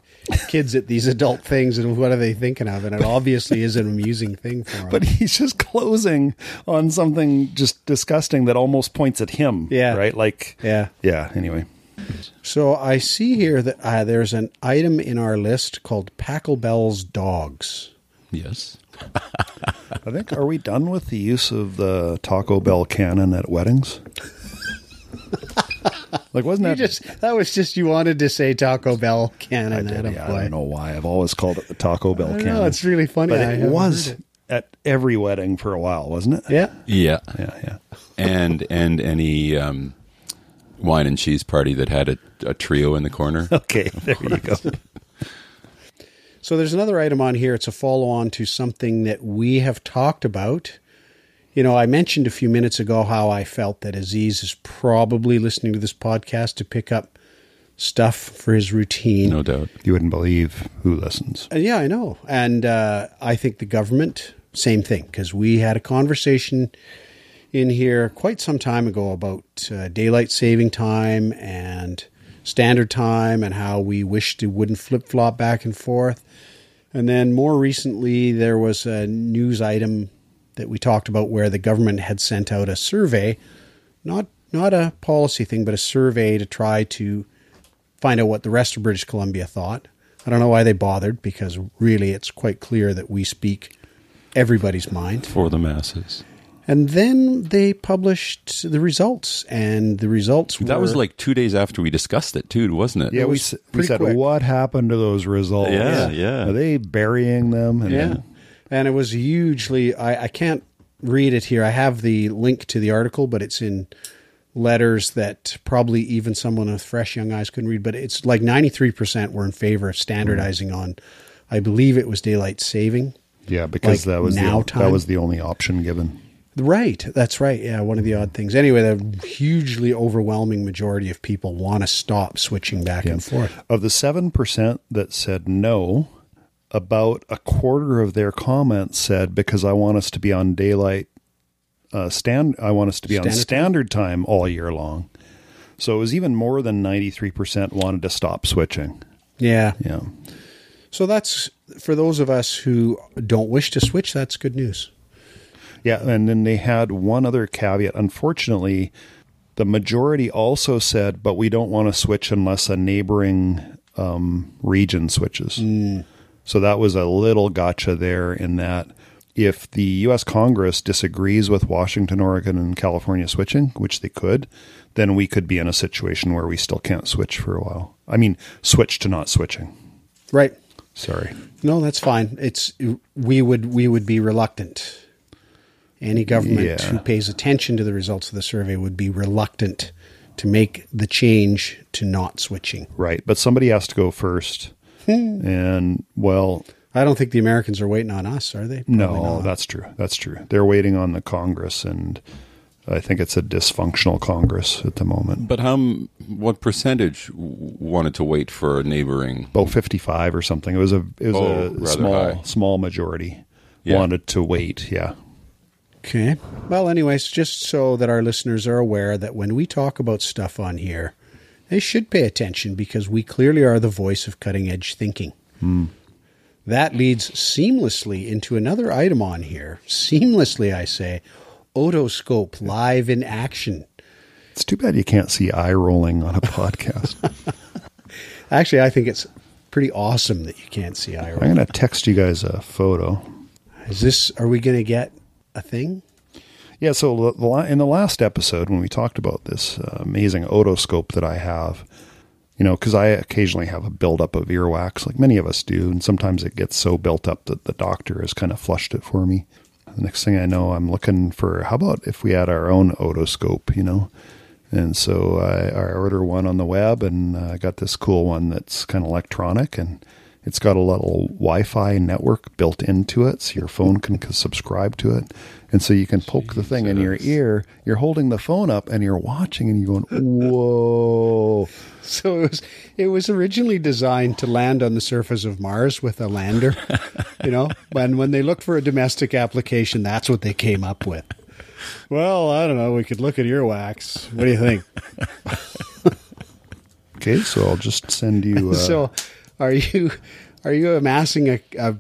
kids at these adult things and what are they thinking of? And it obviously is an amusing thing for him. But he's just closing on something just disgusting that almost points at him. Yeah. Right? Like, yeah. yeah. Anyway. So I see here that uh, there's an item in our list called Pachelbel's dogs. Yes. (laughs) I think, are we done with the use of the Taco Bell cannon at weddings? (laughs) like, wasn't You that just that was just you wanted to say Taco Bell I, did, yeah, I don't know why. I've always called it the Taco Bell I cannon. know, it's really funny. but I it was it. at every wedding for a while, wasn't it? Yeah. Yeah. Yeah, yeah. and and any um, wine and cheese party that had a, a trio in the corner. (laughs) Okay, there you go. (laughs) So there's another item on here. It's a follow on to something that we have talked about. You know, I mentioned a few minutes ago how I felt that Aziz is probably listening to this podcast to pick up stuff for his routine. No doubt. You wouldn't believe who listens. Uh, yeah, I know. And uh, I think the government, same thing, because we had a conversation in here quite some time ago about uh, daylight saving time and standard time and how we wished it wouldn't flip flop back and forth. And then more recently, there was a news item that we talked about where the government had sent out a survey, not not a policy thing, but a survey to try to find out what the rest of British Columbia thought. I don't know why they bothered because really it's quite clear that we speak everybody's mind. For the masses. And then they published the results, and the results were That was like two days after we discussed it, too, wasn't it? Yeah, we, was s- we said, quick. what happened to those results? Yeah, yeah. Are they burying them? And yeah, and it was hugely. I, I can't read it here. I have the link to the article, but it's in letters that probably even someone with fresh young eyes couldn't read. But it's like ninety three percent were in favor of standardizing on. I believe it was daylight saving. Yeah, because Like that was now the, time? that was the only option given. Right, that's right. Yeah, one of the odd things. Anyway, the hugely overwhelming majority of people want to stop switching back and forth. Of the seven percent that said no, about a quarter of their comments said because I want us to be on daylight uh, stand. I want us to be on Standard time? time all year long. So it was even more than ninety three percent wanted to stop switching. Yeah. Yeah. So that's for those of us who don't wish to switch. That's good news. Yeah, and then they had one other caveat. Unfortunately, the majority also said, but we don't want to switch unless a neighboring um, region switches. So that was a little gotcha there in that if the U.S. Congress disagrees with Washington, Oregon, and California switching, which they could, then we could be in a situation where we still can't switch for a while. I mean, switch to not switching. Right. Sorry. No, that's fine. It's we would we would be reluctant. Any government Yeah. who pays attention to the results of the survey would be reluctant to make the change to not switching. Right. But somebody has to go first. Hmm. and, well, I don't think the Americans are waiting on us, are they? Probably No, not. that's true. That's true. They're waiting on the Congress, and I think it's a dysfunctional Congress at the moment. But how? What percentage wanted to wait for a neighboring? About fifty-five or something. It was a it was Oh, a small high. small majority Yeah. wanted to wait. Yeah, Okay. Well, anyways, just so that our listeners are aware that when we talk about stuff on here, They should pay attention because we clearly are the voice of cutting edge thinking. Hmm. That leads seamlessly into another item on here. Seamlessly, I say. Otoscope live in action. It's too bad you can't see eye rolling on a podcast. (laughs) Actually, I think it's pretty awesome that you can't see eye rolling. I'm going to text you guys a photo. Is this? Are we going to get a thing? Yeah, so in the last episode, when we talked about this uh, amazing otoscope that I have, you know, because I occasionally have a buildup of earwax, like many of us do, and sometimes it gets so built up that the doctor has kind of flushed it for me. The next thing I know, I'm looking for how about if we had our own otoscope, you know? And so I, I order one on the web, and uh, I got this cool one that's kind of electronic, and it's got a little Wi-Fi network built into it, so your phone can subscribe to it, and so you can poke the thing in your ear. You're holding the phone up, and you're watching, and you're going, "Whoa!" (laughs) So it was. It was originally designed to land on the surface of Mars with a lander. (laughs) you know, when when they looked for a domestic application, that's what they came up with. Well, I don't know. We could look at earwax. What do you think? (laughs) Okay, so I'll just send you. Uh, so, are you are you amassing a, a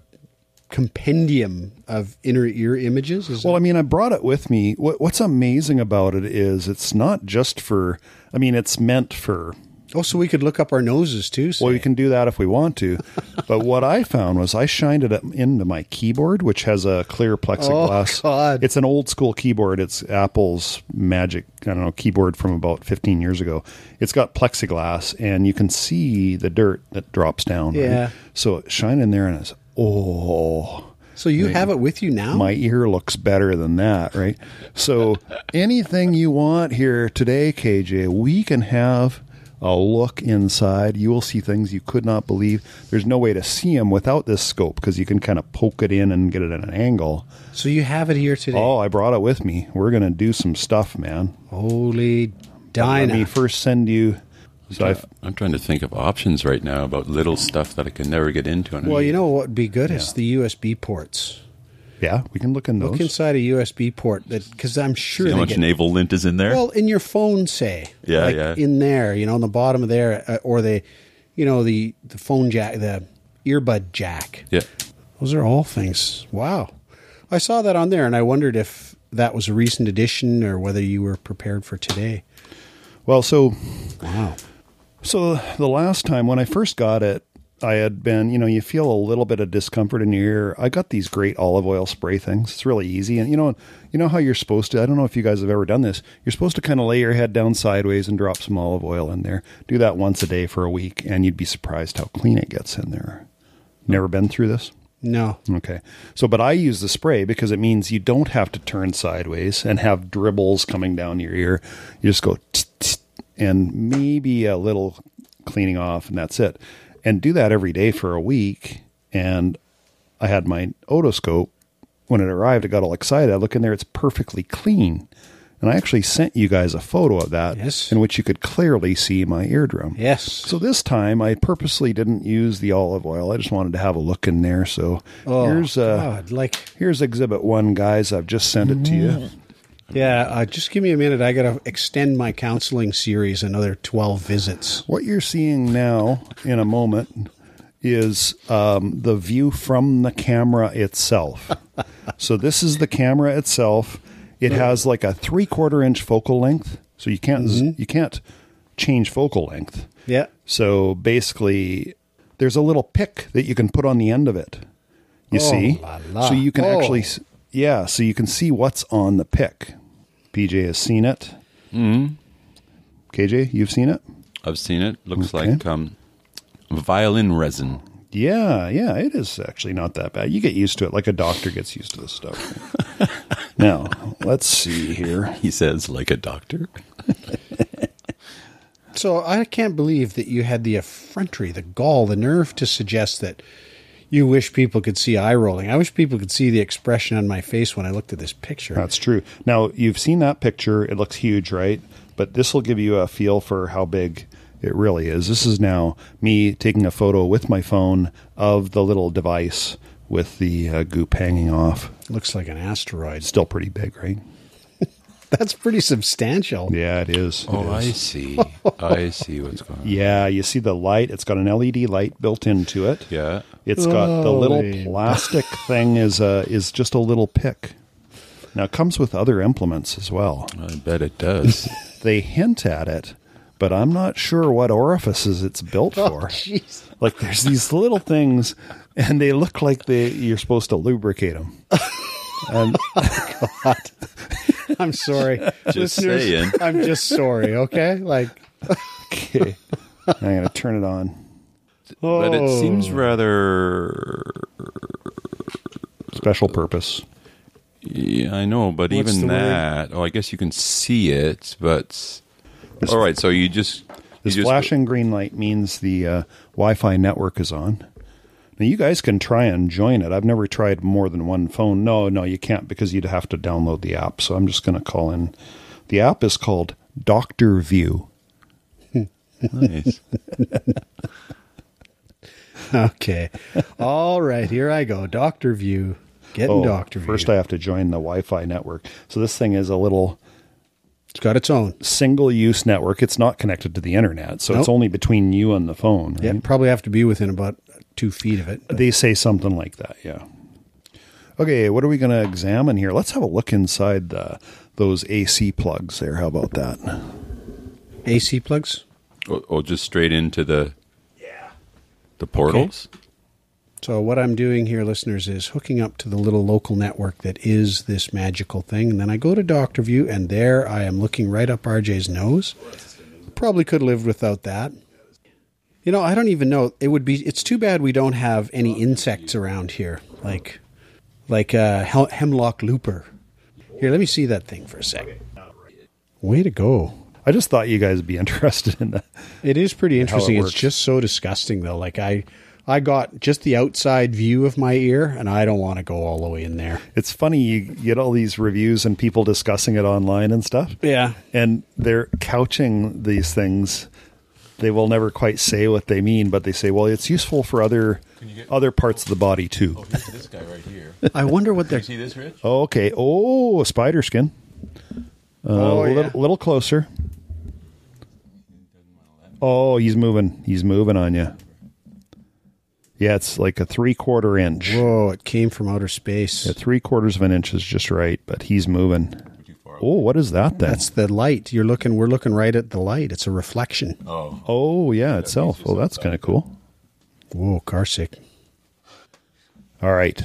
compendium of inner ear images? Is Well, I mean, I brought it with me. What, what's amazing about it is it's not just for. I mean, it's meant for. Oh, so we could look up our noses too. Say. Well, you can do that if we want to. (laughs) but what I found was I shined it up into my keyboard, which has a clear plexiglass. Oh, God. It's an old school keyboard. It's Apple's Magic, I don't know, keyboard from about 15 years ago. It's got plexiglass, and you can see the dirt that drops down. right? Yeah. So it shine in there, and it's oh. So you have it with you now? my ear looks better than that, right? So (laughs) anything you want here today, KJ, we can have a look inside. You will see things you could not believe. There's no way to see them without this scope because you can kind of poke it in and get it at an angle. so you have it here today. Oh, I brought it with me. We're gonna do some stuff, man. Holy Let Dinah. me first send you. So I've, I'm trying to think of options right now about little stuff that I can never get into. And I Well, mean, you know what would be good is the USB ports. Yeah, we can look in those. Look inside a USB port that because I'm sure See how they much get navel lint is in there? well in your phone, say Yeah, like yeah. in there, you know, on the bottom of there, uh, or the, you know, the the phone jack, the earbud jack. yeah. Those are all things. Wow, I saw that on there, and I wondered if that was a recent addition or whether you were prepared for today. well, so Wow. So the last time when I first got it, I had been, you know, you feel a little bit of discomfort in your ear. I got these great olive oil spray things. It's really easy, and you know, you know how you're supposed to. I don't know if you guys have ever done this. You're supposed to kind of lay your head down sideways and drop some olive oil in there. Do that once a day for a week, and you'd be surprised how clean it gets in there. Never been through this? No. Okay. So, but I use the spray because it means you don't have to turn sideways and have dribbles coming down your ear. You just go and maybe a little cleaning off, and that's it. And do that every day for a week. And I had my otoscope. When it arrived, I got all excited. I look in there, it's perfectly clean. And I actually sent you guys a photo of that Yes. in which you could clearly see my eardrum. Yes. So this time I purposely didn't use the olive oil. I just wanted to have a look in there. So oh, here's uh God, like here's exhibit 1 guys. I've just sent it to you. Yeah. Uh, just give me a minute. I got to extend my counseling series another twelve visits. What you're seeing now in a moment is um, the view from the camera itself. (laughs) so this is the camera itself. It has like a three quarter inch focal length, so you can't z you can't change focal length. Yeah. So basically, there's a little pick that you can put on the end of it. You Oh, see, la, la. so you can Oh. actually, yeah, so you can see what's on the pick. PJ has seen it. Mm-hmm. KJ, you've seen it. I've seen it. Looks Okay. like um, violin resin. Yeah, yeah, it is actually not that bad. You get used to it, like a doctor gets used to this stuff. (laughs) now, let's see here. He says, like a doctor. (laughs) So I can't believe that you had the effrontery, the gall, the nerve to suggest that you wish people could see eye rolling. I wish people could see the expression on my face when I looked at this picture. That's true. Now, you've seen that picture. It looks huge, right? But this will give you a feel for how big it really is. This is now me taking a photo with my phone of the little device with the uh, goop hanging off. Looks like an asteroid. Still pretty big, right? (laughs) That's pretty substantial. Yeah, it is. It Oh, I see. (laughs) I see what's going on. Yeah, you see the light. It's got an LED light built into it. Yeah. It's got the little Holy- plastic (laughs) thing is a is just a little pick. Now it comes with other implements as well. I bet it does. They hint at it, but I'm not sure what orifices it's built oh, for. Jeez. like there's these little things, and they look like they you're supposed to lubricate them. (laughs) And (laughs) I'm sorry. Just saying. I'm just sorry, okay? Like okay, I'm gonna turn it on. But it Oh. seems rather. Special purpose. Yeah, I know, but What's even the word? that. Oh, I guess you can see it, but. All right, so you just. You This just flashing green light means the uh, Wi-Fi network is on. Now you guys can try and join it. I've never tried more than one phone. No, no, you can't because you'd have to download the app. So I'm just going to call in. The app is called Doctor View. Nice. (laughs) okay. All right, here I go. Doctor View. Getting oh, Doctor View. Oh, first I have to join the Wi-Fi network. So this thing is a little it's got its own. single-use network. It's not connected to the internet, so it's only between you and the phone. Yeah, probably have to be within about two feet of it. They say something like that, yeah. Okay, what are we going to examine here? Let's have a look inside the, those AC plugs there. How about that? AC plugs. oh, oh, just straight into the. Yeah. The portals? So what I'm doing here, listeners, is hooking up to the little local network that is this magical thing, and then I go to Doctor View, and there I am looking right up RJ's nose. Probably could live without that. You know, I don't even know. It would be. It's too bad we don't have any insects around here, like like uh, hemlock looper. Here, let me see that thing for a second. Way to go! I just thought you guys would be (laughs) interested in that. It is pretty How it interesting. It's just so disgusting though. Like I I got just the outside view of my ear and I don't want to go all the way in there. It's funny you get all these reviews and people discussing it online and stuff, Yeah. and they're couching these things. They will never quite say what they mean, but they say, "Well, it's useful for other other parts of the body too." Here's this guy right here. (laughs) I wonder what they're See this, Rich? Oh, okay. Oh, a spider skin. Uh, Oh, a little, yeah. little closer. Oh, he's moving. He's moving on you. Yeah, it's like a three quarter inch. Whoa, it came from outer space. Yeah, three quarters of an inch is just right, but he's moving. Oh, what is that then? That's the light. You're looking we're looking right at the light. It's a reflection. Oh. oh, yeah, itself. Oh, that's kind of cool. Whoa, car sick. All right.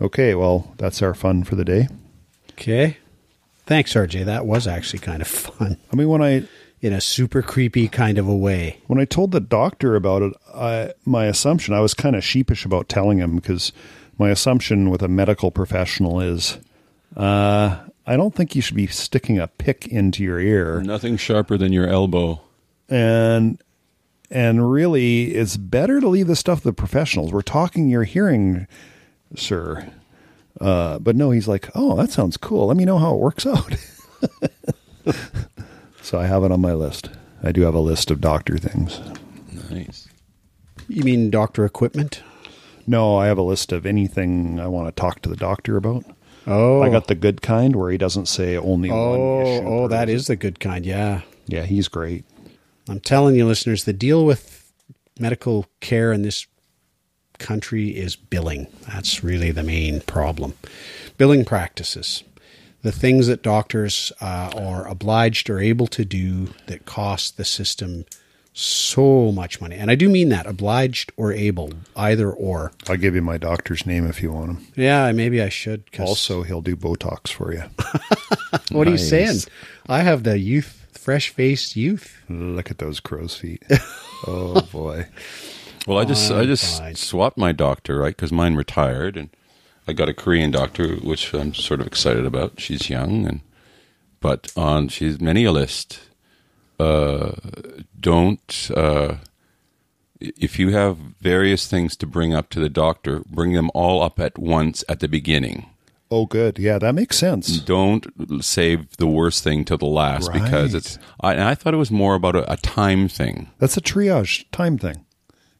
Okay, well, that's our fun for the day. Okay. Thanks, RJ. That was actually kind of fun. I mean, when I In a super creepy kind of a way. when I told the doctor about it, I, my assumption, I was kind of sheepish about telling him because my assumption with a medical professional is uh, I don't think you should be sticking a pick into your ear. Nothing sharper than your elbow. And and really, it's better to leave the stuff to the professionals. We're talking your hearing, sir. Uh, but no, he's like, oh, that sounds cool. Let me know how it works out. (laughs) so I have it on my list. I do have a list of doctor things. Nice. You mean doctor equipment? No, I have a list of anything I want to talk to the doctor about. Oh. I got the good kind where he doesn't say only one Oh, issue. oh, that is the good kind. Yeah. Yeah, he's great. I'm telling you, listeners, the deal with medical care in this country is billing. That's really the main problem. Billing practices. The things that doctors uh, are obliged or able to do that cost the system so much money. And I do mean that obliged or able, either or. I'll give you my doctor's name if you want him. Yeah, maybe I should. 'cause- Also, he'll do Botox for you. (laughs) what are you saying? I have the youth, fresh faced youth. Look at those crow's feet. (laughs) oh boy. Well, I just I Fine, just fine. swapped my doctor, right? Because mine retired, and I got a Korean doctor, which I'm sort of excited about. She's young, and but on she's many a list. Uh, don't uh, if you have various things to bring up to the doctor, bring them all up at once at the beginning. Oh, good. Yeah, that makes sense. Don't save the worst thing to the last because it's. I, and I thought it was more about a, a time thing. That's a triage time thing.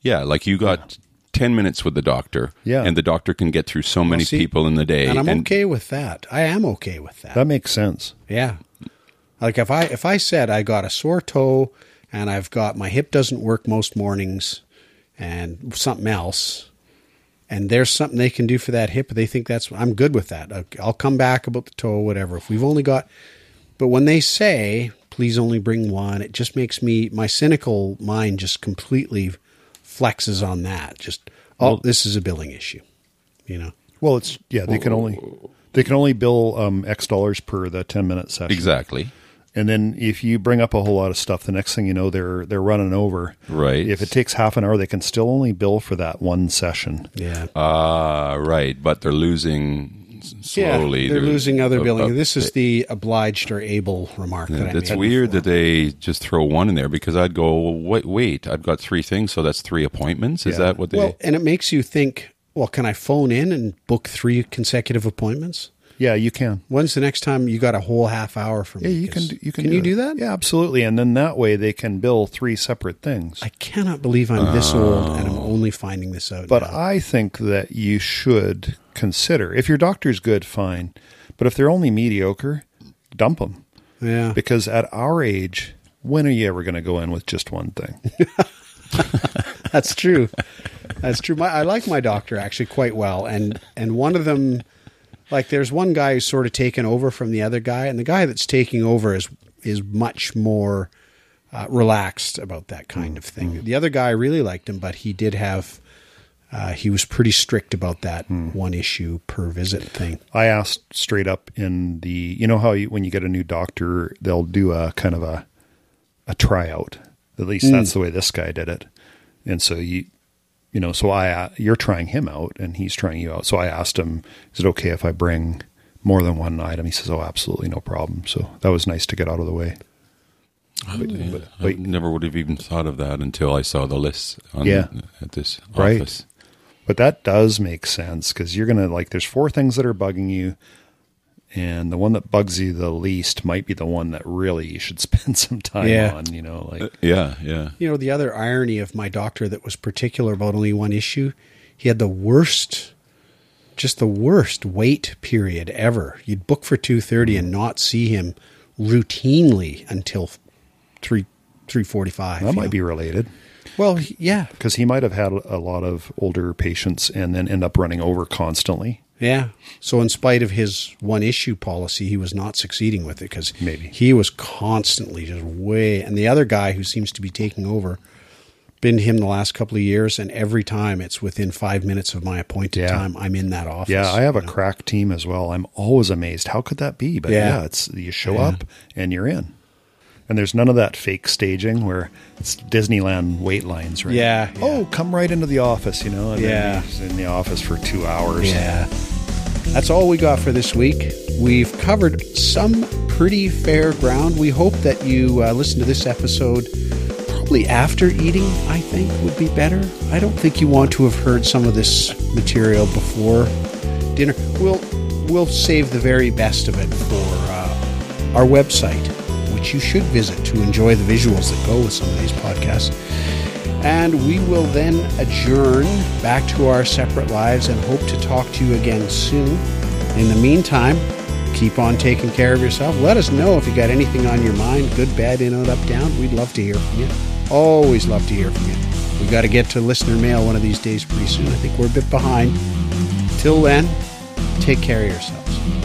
Yeah, like you got 10 minutes with the doctor. Yeah. And the doctor can get through so many see, people in the day. And I'm okay with that. I am okay with that. That makes sense. yeah. Like if I if I said I got a sore toe and I've got my hip doesn't work most mornings and something else and there's something they can do for that hip they think that's I'm good with that. I'll- I'll come back about the toe whatever. If we've only got but when they say please only bring one, it just makes me my cynical mind just completely flexes on that. Just oh, this is a billing issue. You know. Well, it's yeah. They can only they can only bill um, X dollars per the ten minute session. Exactly. And then if you bring up a whole lot of stuff, the next thing you know, they're they're running over. Right. If it takes half an hour, they can still only bill for that one session. Yeah. Ah, right. But they're losing slowly. Yeah, they're losing other uh, billing. uh, this is the obliged or able remark that I It's made. weird before. that they just throw one in there because I'd go, wait, wait, I've got three things, so that's three appointments. Is Yeah. that what they? Well, and it makes you think. Well, can I phone in and book three consecutive appointments? Yeah, you can. When's the next time you got a whole half hour from Yeah, me? you can. You can. Can you do that? Yeah, absolutely. And then that way they can bill three separate things. I cannot believe I'm this oh. old and I'm only finding this out. But now. I think that you should consider if your doctor's good, fine. But if they're only mediocre, dump them. yeah, Because at our age, when are you ever going to go in with just one thing? (laughs) That's true. That's true. My, I like my doctor actually quite well, and and one of them, like, there's one guy who's sort of taken over from the other guy, and the guy that's taking over is is much more uh, relaxed about that kind of thing. The other guy really liked him, but he did have. Uh, he was pretty strict about that one issue per visit thing. I asked straight up in the, you know how you, when you get a new doctor, they'll do a kind of a a tryout. At least that's the way this guy did it. And so you, you know, so I uh, you're trying him out and he's trying you out. So I asked him, is it okay if I bring more than one item? He says, oh, absolutely, no problem. So that was nice to get out of the way. But, I but- never would have even thought of that until I saw the list on, Yeah. at this Right. office. But that does make sense because you're gonna like. There's four things that are bugging you, and the one that bugs you the least might be the one that really you should (laughs) spend some time Yeah. on. You know, like Uh, yeah, yeah. You know, the other irony of my doctor that was particular about only one issue, he had the worst, just the worst wait period ever. You'd book for two thirty and not see him routinely until three three forty five. that might be related well, yeah, because he might have had a lot of older patients and then end up running over constantly. Yeah. So in spite of his one issue policy, he was not succeeding with it because Maybe. he was constantly just way. And the other guy who seems to be taking over. Been to him the last couple of years, and every time it's within five minutes of my appointed Yeah. time, I'm in that office. Yeah, I have a know. crack team as well. I'm always amazed. How could that be? But Yeah. yeah, it's you show Yeah. up and you're in. And there's none of that fake staging where it's Disneyland wait lines, right? Yeah, Oh, come right into the office, you know. And then Yeah. he's in the office for two hours. Yeah. That's all we got for this week. We've covered some pretty fair ground. We hope that you uh, listen to this episode probably after eating, I think would be better. I don't think you want to have heard some of this material before dinner. We'll we'll save the very best of it for uh, our website, which you should visit to enjoy the visuals that go with some of these podcasts. And we will then adjourn back to our separate lives and hope to talk to you again soon. In the meantime, keep on taking care of yourself. Let us know if you got anything on your mind, good, bad, in, out, up, down. We'd love to hear from you. Always love to hear from you. We've got to get to listener mail one of these days pretty soon. I think we're a bit behind. Till then, take care of yourselves.